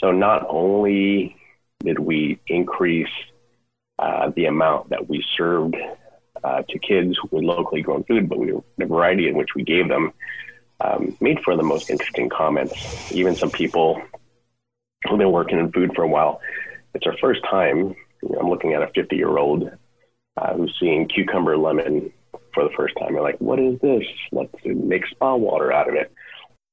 So not only did we increase uh, the amount that we served uh, to kids with locally grown food, but we, the variety in which we gave them um, made for the most interesting comments. Even some people who've been working in food for a while, it's our first time. You know, I'm looking at a 50 year old uh, who's seeing cucumber lemon for the first time. They're like, what is this? Let's make spa water out of it.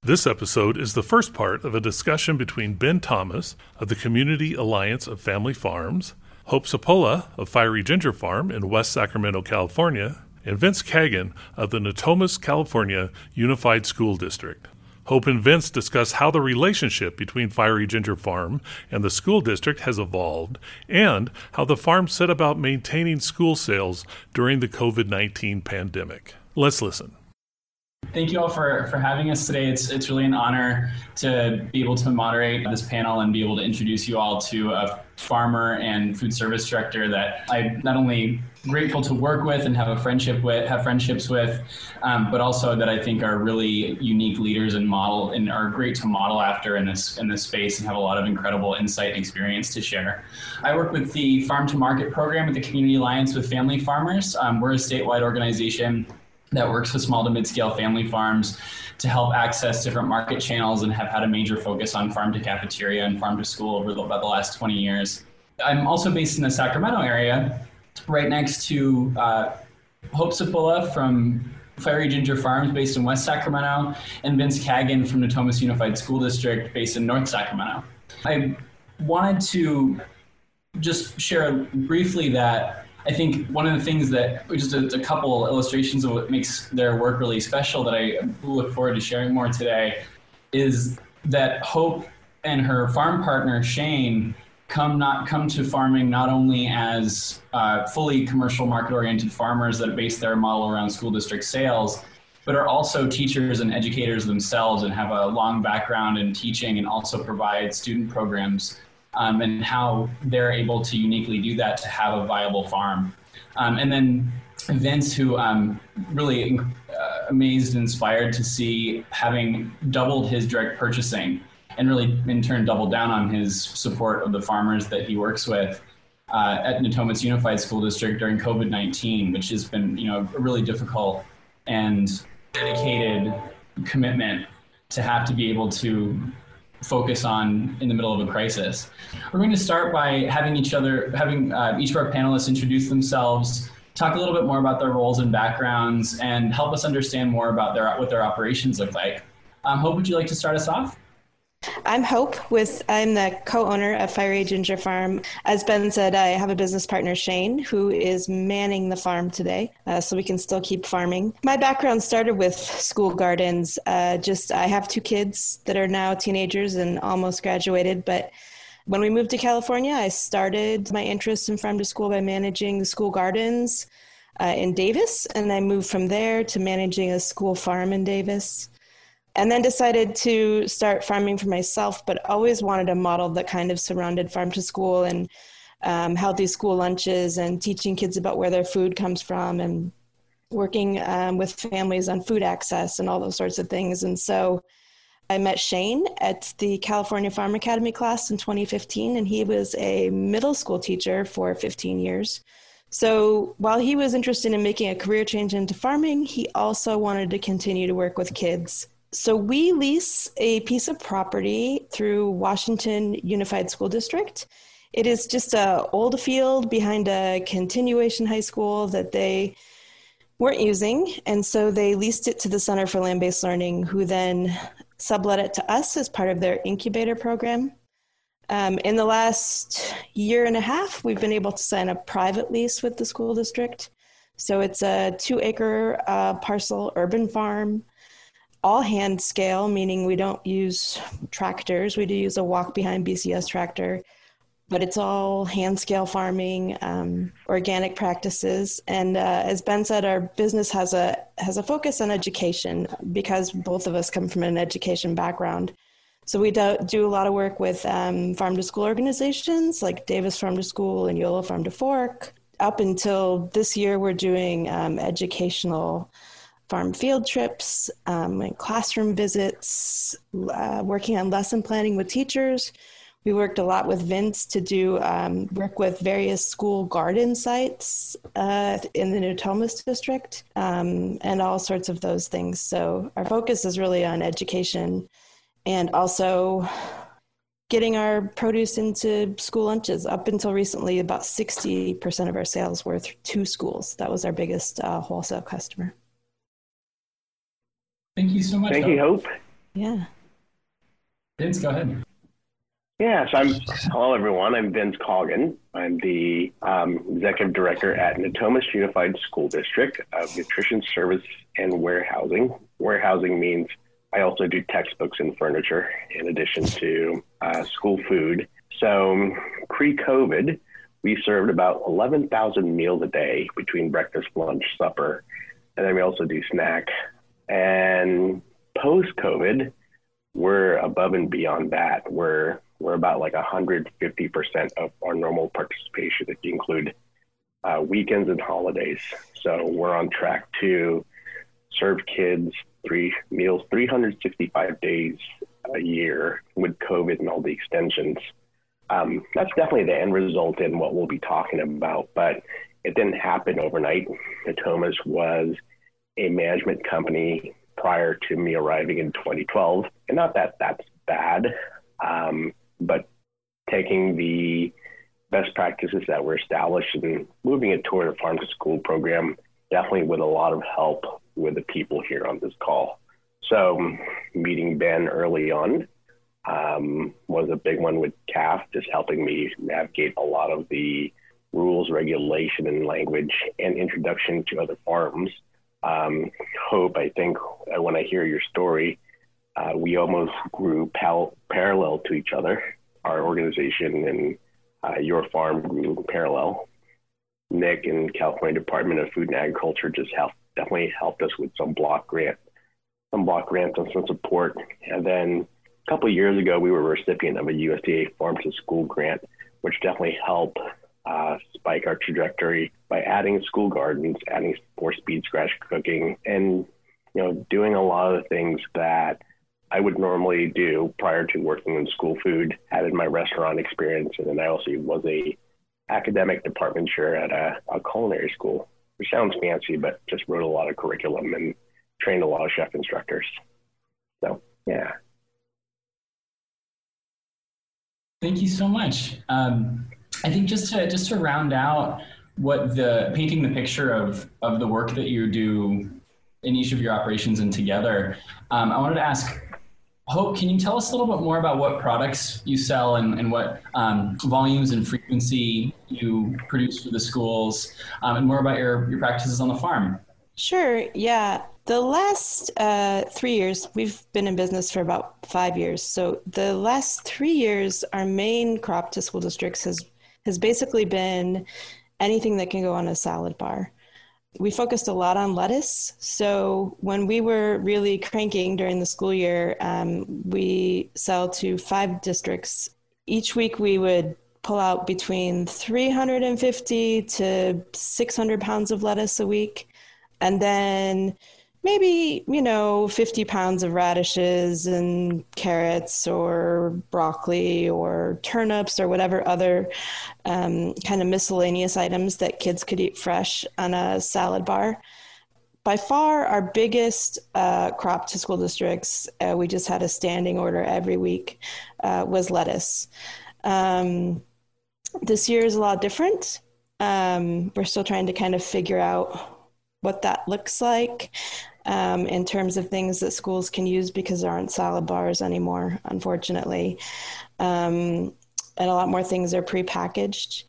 This episode is the first part of a discussion between Ben Thomas of the Community Alliance of Family Farms, Hope Sippola of Fiery Ginger Farm in West Sacramento, California, and Vince Caguin of the Natomas, California Unified School District. Hope and Vince discuss how the relationship between Fiery Ginger Farm and the school district has evolved and how the farm set about maintaining school sales during the COVID 19 pandemic. Let's listen. Thank you all for, for having us today. It's, it's really an honor to be able to moderate this panel and be able to introduce you all to a farmer and food service director that I'm not only grateful to work with and have a friendship with, have friendships with, um, but also that I think are really unique leaders and model and are great to model after in this in this space and have a lot of incredible insight and experience to share. I work with the Farm to Market program at the Community Alliance with Family Farmers. Um, we're a statewide organization that works with small to mid-scale family farms to help access different market channels and have had a major focus on farm to cafeteria and farm to school over the, the last 20 years. I'm also based in the Sacramento area, right next to uh, Hope Sippola from Fiery Ginger Farms based in West Sacramento, and Vince Caguin from Natomas Unified School District based in North Sacramento. I wanted to just share briefly that I think one of the things that just a, a, couple illustrations of what makes their work really special that I look forward to sharing more today is that Hope and her farm partner Shane come not come to farming not only as uh, fully commercial market oriented farmers that base their model around school district sales but are also teachers and educators themselves and have a long background in teaching and also provide student programs um, and how they're able to uniquely do that to have a viable farm. Um, and then Vince, who I'm really uh, amazed and inspired to see having doubled his direct purchasing and really in turn doubled down on his support of the farmers that he works with uh, at Natomas Unified School District during COVID 19, which has been you know a really difficult and dedicated commitment to have to be able to focus on in the middle of a crisis. We're going to start by having each other, having uh, each of our panelists introduce themselves, talk a little bit more about their roles and backgrounds, and help us understand more about their what their operations look like. Um, Hope, would you like to start us off? I'm Hope with I'm the co-owner of Fiery Ginger Farm. As Ben said, I have a business partner Shane who is manning the farm today, uh, so we can still keep farming. My background started with school gardens. Uh, just I have two kids that are now teenagers and almost graduated, but when we moved to California, I started my interest in farm to school by managing the school gardens uh, in Davis, and I moved from there to managing a school farm in Davis and then decided to start farming for myself, but always wanted a model that kind of surrounded farm to school and um, healthy school lunches and teaching kids about where their food comes from and working um, with families on food access and all those sorts of things. And so I met Shane at the California Farm Academy class in 2015, and he was a middle school teacher for 15 years. So while he was interested in making a career change into farming, he also wanted to continue to work with kids so we lease a piece of property through Washington Unified School District. It is just a old field behind a continuation high school that they weren't using, and so they leased it to the Center for Land-Based Learning, who then sublet it to us as part of their incubator program. Um, in the last year and a half, we've been able to sign a private lease with the school district. So it's a two-acre uh, parcel urban farm all hand scale, meaning we don't use tractors. We do use a walk behind BCS tractor, but it's all hand scale farming, um, organic practices. And uh, as Ben said, our business has a has a focus on education because both of us come from an education background. So we do, do a lot of work with um, farm to school organizations like Davis Farm to School and YOLO Farm to Fork. Up until this year, we're doing um, educational farm field trips um, and classroom visits, uh, working on lesson planning with teachers. We worked a lot with Vince to do um, work with various school garden sites uh, in the Natomas district um, and all sorts of those things. So our focus is really on education and also getting our produce into school lunches. Up until recently, about 60% of our sales were to schools. That was our biggest uh, wholesale customer. Thank you so much. Thank Hope. you, Hope. Yeah. Vince, go ahead. Yeah, so I'm, hello everyone. I'm Vince Caguin. I'm the um, executive director at Natomas Unified School District of Nutrition Service and Warehousing. Warehousing means I also do textbooks and furniture in addition to uh, school food. So pre COVID, we served about 11,000 meals a day between breakfast, lunch, supper, and then we also do snack. And post COVID, we're above and beyond that. We're we're about like 150% of our normal participation if you include uh, weekends and holidays. So we're on track to serve kids three meals 365 days a year with COVID and all the extensions. Um, that's definitely the end result in what we'll be talking about, but it didn't happen overnight. Natomas was a management company prior to me arriving in 2012. And not that that's bad, um, but taking the best practices that were established and moving it toward a farm to school program, definitely with a lot of help with the people here on this call. So, meeting Ben early on um, was a big one with CAFF, just helping me navigate a lot of the rules, regulation, and language and introduction to other farms. Um, Hope, I think uh, when I hear your story, uh, we almost grew pal- parallel to each other. Our organization and uh, your farm grew parallel. Nick and California Department of Food and Agriculture just definitely helped us with some block grant, some block grants and some support. And then a couple years ago, we were a recipient of a USDA Farm to School grant, which definitely helped uh, spike our trajectory by adding school gardens, adding more speed scratch cooking, and you know doing a lot of the things that I would normally do prior to working in school food. Added my restaurant experience, and then I also was a academic department chair at a, a culinary school which sounds fancy, but just wrote a lot of curriculum and trained a lot of chef instructors. So, yeah. Thank you so much. Um, I think just to just to round out what the painting the picture of of the work that you do in each of your operations and together, um, I wanted to ask Hope, can you tell us a little bit more about what products you sell and, and what um, volumes and frequency you produce for the schools, um, and more about your, your practices on the farm? Sure, yeah. The last uh, three years, we've been in business for about five years. So the last three years, our main crop to school districts has has basically been anything that can go on a salad bar we focused a lot on lettuce. So when we were really cranking during the school year, um, we sell to five districts. Each week we would pull out between 350 to 600 pounds of lettuce a week. And then maybe, you know, 50 pounds of radishes and carrots or broccoli or turnips or whatever other um, kind of miscellaneous items that kids could eat fresh on a salad bar. By far, our biggest uh, crop to school districts, uh, we just had a standing order every week, uh, was lettuce. Um, this year is a lot different. Um, we're still trying to kind of figure out what that looks like um, in terms of things that schools can use because there aren't salad bars anymore, unfortunately. Um, and a lot more things are prepackaged.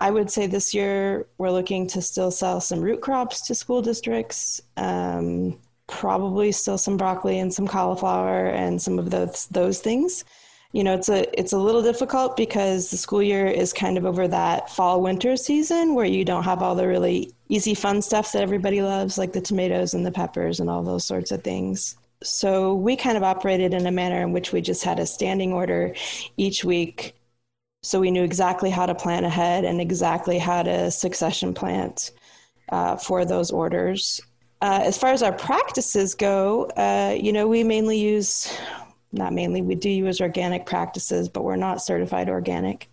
I would say this year we're looking to still sell some root crops to school districts, um, probably still some broccoli and some cauliflower and some of those those things you know it's a it's a little difficult because the school year is kind of over that fall winter season where you don't have all the really easy fun stuff that everybody loves like the tomatoes and the peppers and all those sorts of things. So we kind of operated in a manner in which we just had a standing order each week. So we knew exactly how to plan ahead and exactly how to succession plant uh, for those orders. Uh, as far as our practices go uh, you know we mainly use not mainly. We do use organic practices, but we're not certified organic.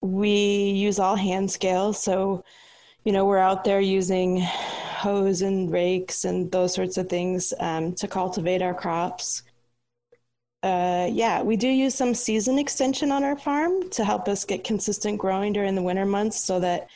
We use all hand scales. So, you know, we're out there using hoes and rakes and those sorts of things um, to cultivate our crops. Uh, yeah, we do use some season extension on our farm to help us get consistent growing during the winter months so that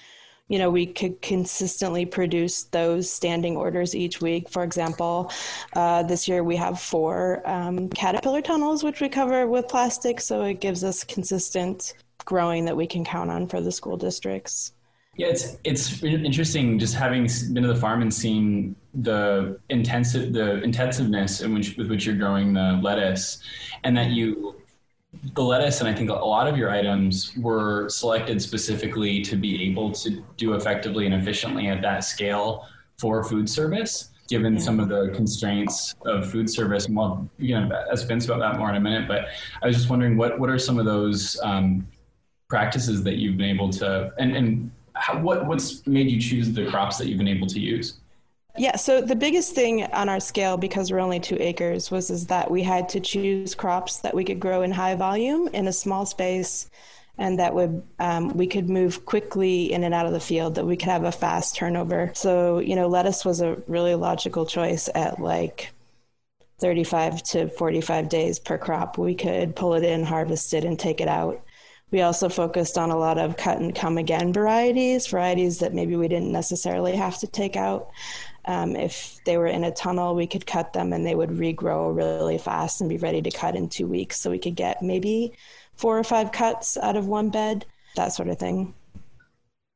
you know we could consistently produce those standing orders each week. For example uh, this year we have four um, caterpillar tunnels which we cover with plastic so it gives us consistent growing that we can count on for the school districts. Yeah, it's it's interesting just having been to the farm and seen the intensive the intensiveness in which with which you're growing the lettuce, and that you the lettuce and I think a lot of your items were selected specifically to be able to do effectively and efficiently at that scale for food service. Given some of the constraints of food service, and well, you know, as Vince about that more in a minute. But I was just wondering, what what are some of those um, practices that you've been able to and and how, what what's made you choose the crops that you've been able to use? Yeah, so the biggest thing on our scale, because we're only two acres, was is that we had to choose crops that we could grow in high volume in a small space, and that would um, we could move quickly in and out of the field. That we could have a fast turnover. So you know, lettuce was a really logical choice at like 35 to 45 days per crop. We could pull it in, harvest it, and take it out. We also focused on a lot of cut and come again varieties, varieties that maybe we didn't necessarily have to take out. Um, if they were in a tunnel, we could cut them and they would regrow really fast and be ready to cut in two weeks. So we could get maybe four or five cuts out of one bed, that sort of thing.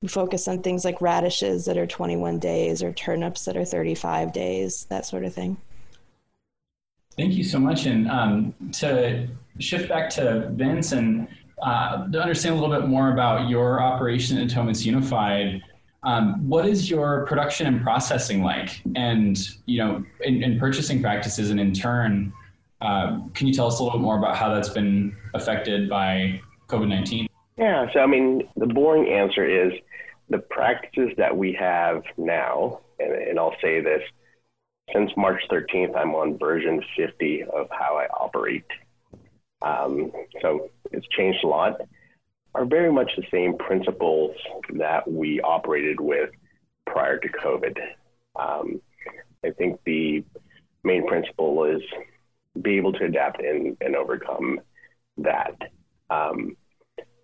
We focus on things like radishes that are 21 days or turnips that are 35 days, that sort of thing. Thank you so much. And um, to shift back to Vince and uh, to understand a little bit more about your operation at Natomas Unified, um, what is your production and processing like? And, you know, in, in purchasing practices and in turn, uh, can you tell us a little bit more about how that's been affected by COVID-19? Yeah, so I mean, the boring answer is the practices that we have now, and, and I'll say this, since March 13th, I'm on version 50 of how I operate. Um, so it's changed a lot, are very much the same principles that we operated with prior to COVID. Um, I think the main principle is be able to adapt and, and overcome that. Um,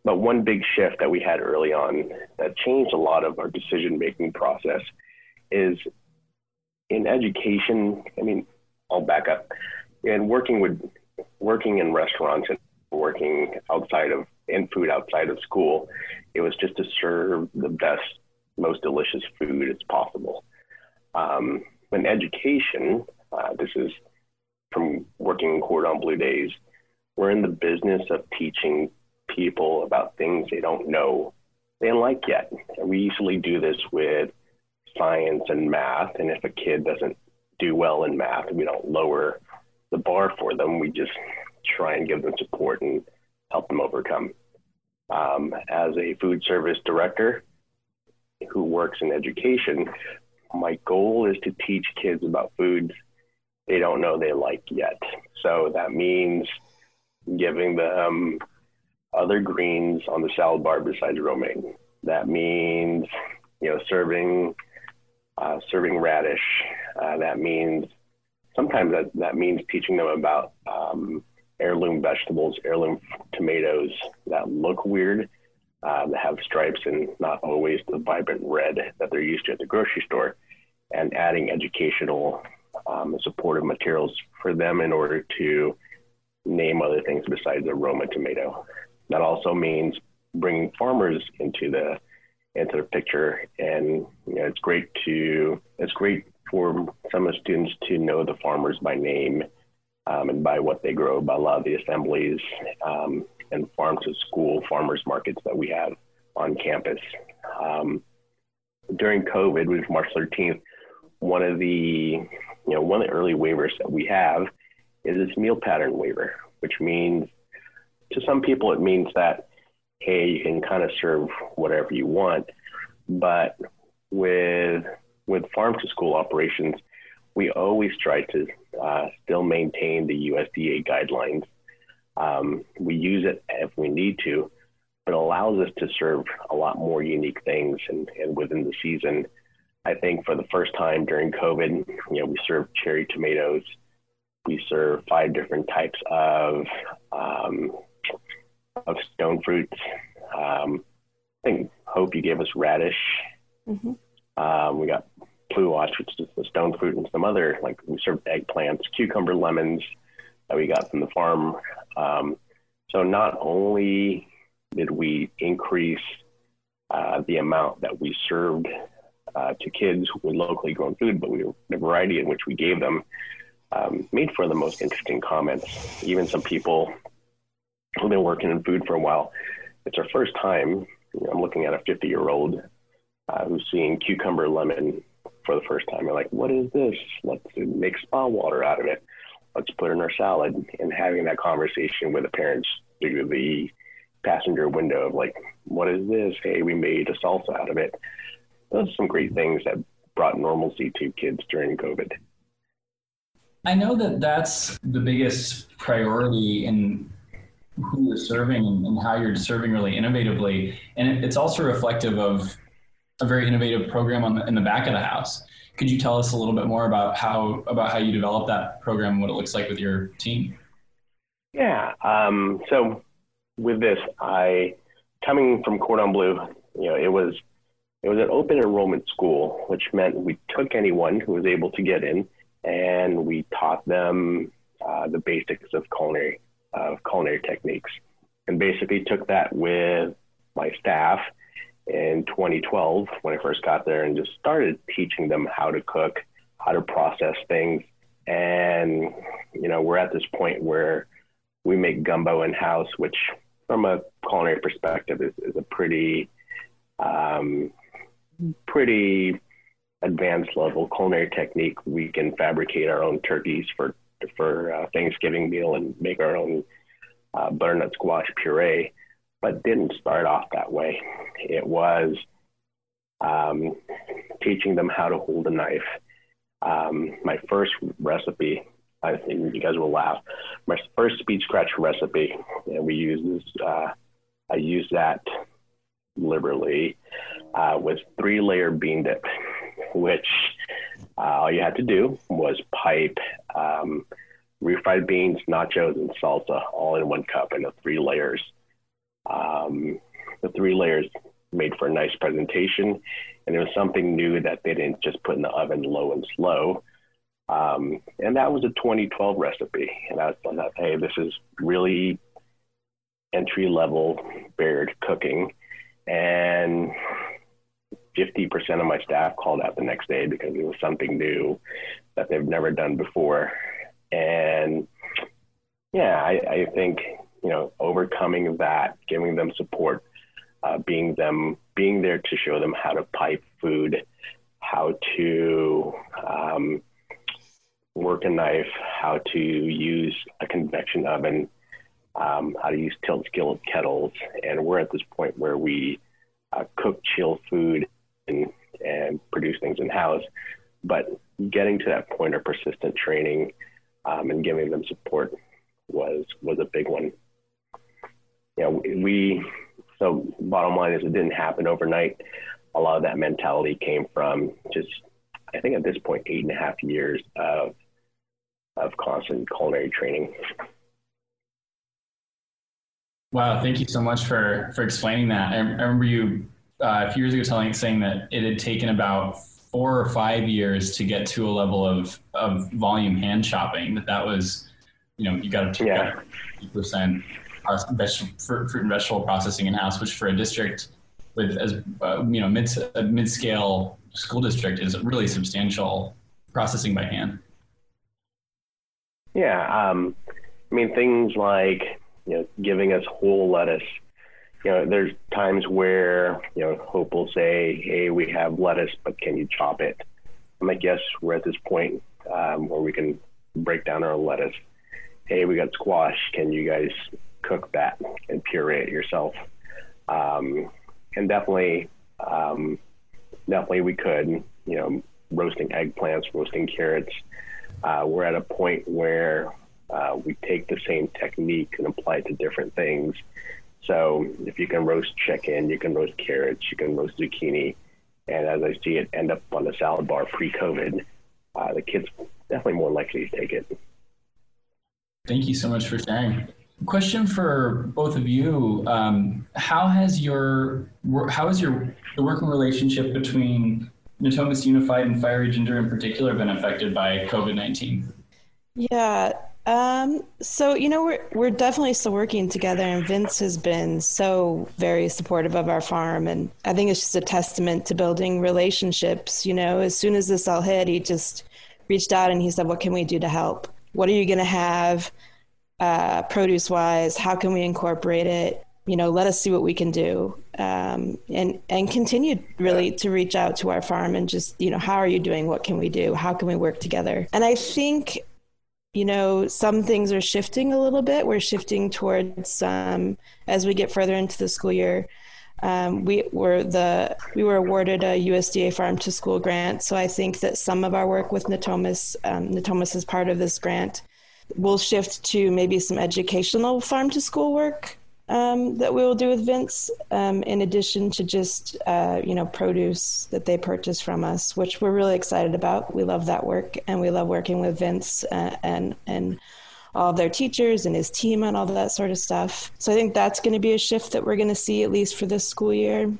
but one big shift that we had early on that changed a lot of our decision making process is in education. I mean, I'll back up. And working with working in restaurants and working outside of in food outside of school, it was just to serve the best, most delicious food as possible. Um, in education, uh, this is from working in Cordon Bleu days, we're in the business of teaching people about things they don't know they don't like yet. And we usually do this with science and math. And if a kid doesn't do well in math, we don't lower the bar for them. We just try and give them support and help them overcome. Um, as a food service director who works in education, my goal is to teach kids about foods they don't know they like yet. So that means giving them other greens on the salad bar besides romaine. That means, you know, serving uh, serving radish. Uh, that means sometimes that, that means teaching them about um, heirloom vegetables, heirloom tomatoes that look weird, uh, that have stripes and not always the vibrant red that they're used to at the grocery store, and adding educational um, supportive materials for them in order to name other things besides a Roma tomato. That also means bringing farmers into the into the picture, and you know, it's great to it's great for some of the students to know the farmers by name um, and by what they grow, by a lot of the assemblies um, and farm to school farmers markets that we have on campus. Um, during COVID, which was March 13th, one of the you know one of the early waivers that we have is this meal pattern waiver, which means to some people it means that hey you can kind of serve whatever you want, but with with farm to school operations, we always try to uh, still maintain the USDA guidelines. Um, we use it if we need to, but allows us to serve a lot more unique things and, and within the season. I think for the first time during COVID, you know, we served cherry tomatoes. We serve five different types of um, of stone fruits. Um, I think Hope you gave us radish. Mm-hmm. Um, we got pluots, which is the stone fruit, and some other like we served eggplants, cucumber lemons that we got from the farm. Um, so not only did we increase uh, the amount that we served uh, to kids with locally grown food, but we the variety in which we gave them um, made for the most interesting comments. Even some people who've been working in food for a while, it's our first time. You know, I'm looking at a 50 year old uh, who's seeing cucumber lemon for the first time. They're like, "What is this? Let's make spa water out of it. Let's put it in our salad." And having that conversation with the parents through the passenger window of like, "What is this? Hey, we made a salsa out of it." Those are some great things that brought normalcy to kids during COVID. I know that that's the biggest priority in who you're serving and how you're serving really innovatively. And it's also reflective of a very innovative program on the, in the back of the house. Could you tell us a little bit more about how about how you developed that program, what it looks like with your team? Yeah. Um, so with this, I coming from Cordon Bleu, you know, it was it was an open enrollment school, which meant we took anyone who was able to get in, and we taught them uh, the basics of culinary of culinary techniques, and basically took that with my staff in 2012 when I first got there, and just started teaching them how to cook, how to process things, and you know we're at this point where we make gumbo in house, which from a culinary perspective is, is a pretty um, pretty advanced level culinary technique. We can fabricate our own turkeys for for uh, Thanksgiving meal and make our own uh, butternut squash puree, but didn't start off that way. It was um, teaching them how to hold a knife. Um, my first recipe, I think you guys will laugh. My first speed scratch recipe, and we use this. Uh, I use that liberally uh, was three layer bean dip, which uh, all you had to do was pipe um, refried beans, nachos, and salsa all in one cup in the three layers. Um, the three layers made for a nice presentation, and it was something new that they didn't just put in the oven low and slow. Um, and that was a 2012 recipe. And I thought, hey, this is really entry level barrier cooking. And 50% of my staff called out the next day because it was something new that they've never done before. And yeah, I, I think, you know, overcoming that, giving them support, uh, being them, being there to show them how to pipe food, how to um, work a knife, how to use a convection oven, um, how to use tilt skillet kettles. And we're at this point where we uh, cook chill food and, and produce things in house. But getting to that point of persistent training um, and giving them support was was a big one you know, we, so bottom line is it didn't happen overnight. A lot of that mentality came from just, I think at this point, eight and a half years of, of constant culinary training. Wow. Thank you so much for, for explaining that. I, I remember you uh, a few years ago telling saying that it had taken about four or five years to get to a level of, of volume hand shopping, that that was, you know, you got to yeah. 50% fruit and vegetable processing in house, which for a district with as uh, you know mid uh, a mid scale school district is really substantial processing by hand. Yeah, um, I mean things like you know giving us whole lettuce. You know, there's times where you know Hope will say, "Hey, we have lettuce, but can you chop it?" I'm like, "Yes, we're at this point um, where we can break down our lettuce." Hey, we got squash. Can you guys cook that and puree it yourself? Um, and definitely, um, definitely we could, you know, roasting eggplants, roasting carrots, uh, we're at a point where uh, we take the same technique and apply it to different things. So if you can roast chicken, you can roast carrots, you can roast zucchini, and as I see it end up on the salad bar pre-COVID, uh, the kids definitely more likely to take it. Thank you so much for sharing. Question for both of you: um, How has your how has your the working relationship between Natomas Unified and Fiery Ginger in particular been affected by COVID nineteen? Yeah. Um, so you know we're we're definitely still working together, and Vince has been so very supportive of our farm, and I think it's just a testament to building relationships. You know, as soon as this all hit, he just reached out and he said, "What can we do to help? What are you going to have?" Uh, produce wise how can we incorporate it? You know let us see what we can do um, and and continue really to reach out to our farm and just you know how are you doing? What can we do? How can we work together? And i think you know some things are shifting a little bit. We're shifting towards um, as we get further into the school year um, we were the we were awarded a USDA farm to school grant, so I think that some of our work with Natomas, um, Natomas is part of this grant, we'll shift to maybe some educational farm to school work um, that we will do with Vince, um, in addition to just uh, you know produce that they purchase from us, which we're really excited about. We love that work, and we love working with Vince uh, and and all of their teachers and his team and all that sort of stuff. So I think that's going to be a shift that we're going to see at least for this school year.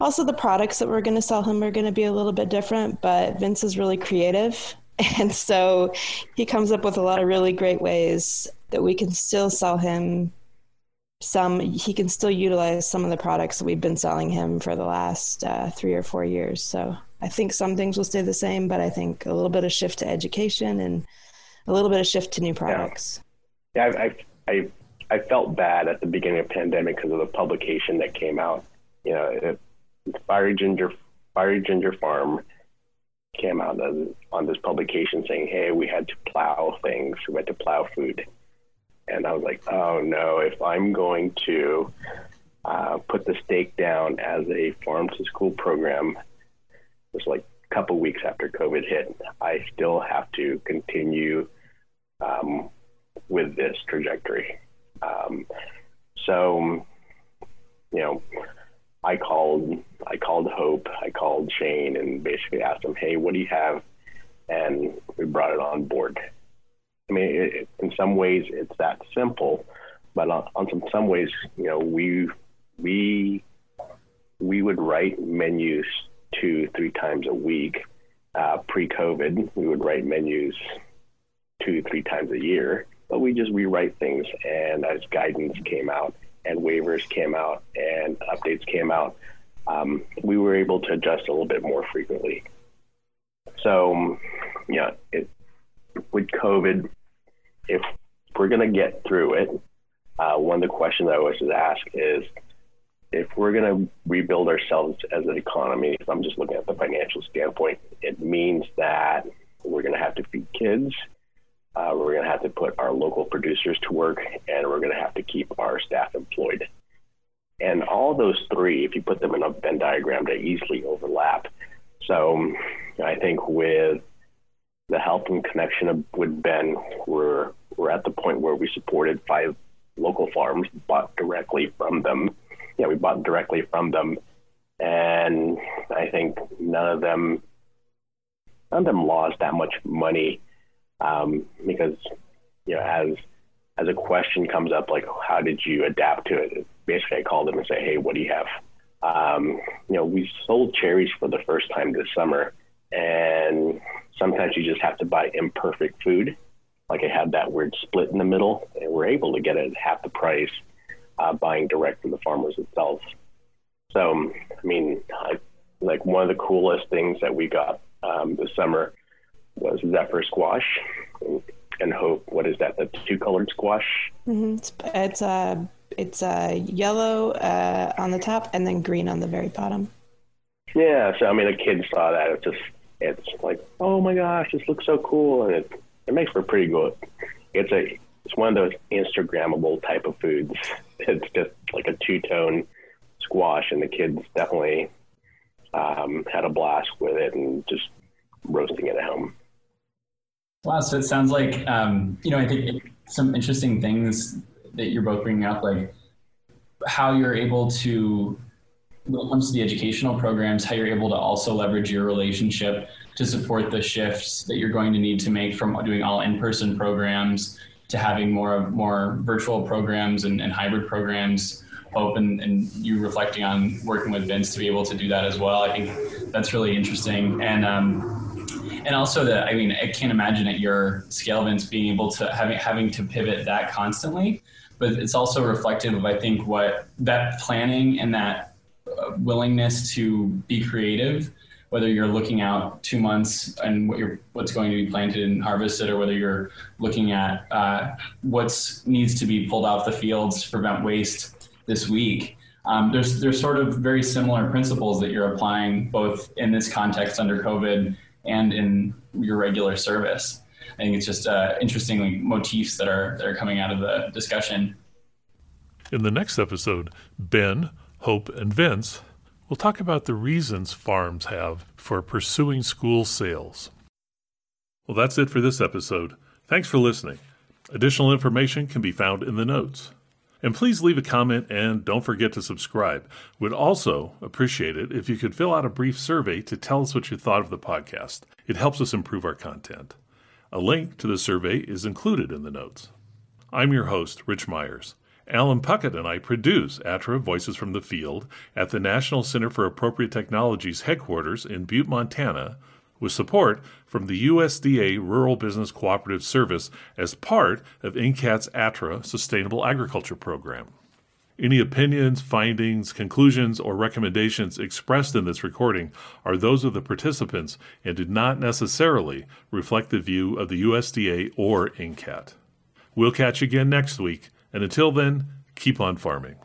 Also, the products that we're going to sell him are going to be a little bit different, but Vince is really creative And so he comes up with a lot of really great ways that we can still sell him some, he can still utilize some of the products that we've been selling him for the last uh, three or four years. So I think some things will stay the same, but I think a little bit of shift to education and a little bit of shift to new products. Yeah, yeah I, I, I felt bad at the beginning of pandemic because of the publication that came out. You know, it, Fiery Ginger, Fiery Ginger Farm came out on this publication saying, "Hey, we had to plow things. We had to plow food," and I was like, "Oh no! If I'm going to uh, put the stake down as a farm to school program, was like a couple weeks after COVID hit. I still have to continue um, with this trajectory. Um, so, you know." I called I called Hope, I called Shane, and basically asked him, "Hey, what do you have?" And we brought it on board. I mean, it, in some ways, it's that simple, but on, on some some ways, you know, we we we would write menus two three times a week. Uh, pre-COVID, we would write menus two three times a year, but we just rewrite things, and as guidance came out and waivers came out and updates came out, um, we were able to adjust a little bit more frequently. So, yeah, it, with COVID, if we're going to get through it, uh, one of the questions I always ask is if we're going to rebuild ourselves as an economy, if I'm just looking at the financial standpoint, it means that we're going to have to feed kids, uh, we're going to have to put our local producers to work, and we're going to have to keep our staff employed. And all those three, if you put them in a Venn diagram, they easily overlap. So I think with the help and connection with Ben, we're we're at the point where we supported five local farms, bought directly from them. Yeah, we bought directly from them, and I think none of them none of them lost that much money um, because you know as as a question comes up like how did you adapt to it? Basically i call them and say hey what do you have? Um, you know we sold cherries for the first time this summer and sometimes you just have to buy imperfect food. Like i had that weird split in the middle and we're able to get it at half the price uh, buying direct from the farmers itself. So i mean I, like one of the coolest things that we got um, this summer was Zephyr squash and hope. What is that? The two colored squash. Mm-hmm. It's it's uh, it's uh, yellow uh, on the top and then green on the very bottom. Yeah, so I mean, the kids saw that. It's just it's like, oh my gosh, this looks so cool, and it it makes for pretty good. It's a it's one of those Instagrammable type of foods. It's just like a two tone squash, and the kids definitely um, had a blast with it and just roasting it at home. Wow, so it sounds like um, you know I think some interesting things that you're both bringing up, like how you're able to when it comes to the educational programs, how you're able to also leverage your relationship to support the shifts that you're going to need to make from doing all in-person programs to having more of more virtual programs and, and hybrid programs. Hope and, and you reflecting on working with Vince to be able to do that as well. I think that's really interesting. And um, and also that I mean I can't imagine at your scale, Vince, being able to having having to pivot that constantly. But it's also reflective of I think what that planning and that uh, willingness to be creative whether you're looking out two months and what you're, what's going to be planted and harvested, or whether you're looking at uh, what needs to be pulled off the fields to prevent waste this week. Um, there's there's sort of very similar principles that you're applying both in this context under COVID and in your regular service. I think it's just uh, interesting like, motifs that are that are coming out of the discussion. In the next episode, Ben, Hope, and Vince We'll talk about the reasons farms have for pursuing school sales. Well, that's it for this episode. Thanks for listening. Additional information can be found in the notes. And please leave a comment and don't forget to subscribe. We'd also appreciate it if you could fill out a brief survey to tell us what you thought of the podcast. It helps us improve our content. A link to the survey is included in the notes. I'm your host, Rich Myers. Alan Puckett and I produce ATTRA Voices from the Field at the National Center for Appropriate Technologies headquarters in Butte, Montana, with support from the USDA Rural Business Cooperative Service as part of NCAT's ATTRA Sustainable Agriculture Program. Any opinions, findings, conclusions, or recommendations expressed in this recording are those of the participants and do not necessarily reflect the view of the USDA or NCAT. We'll catch you again next week and until then, keep on farming.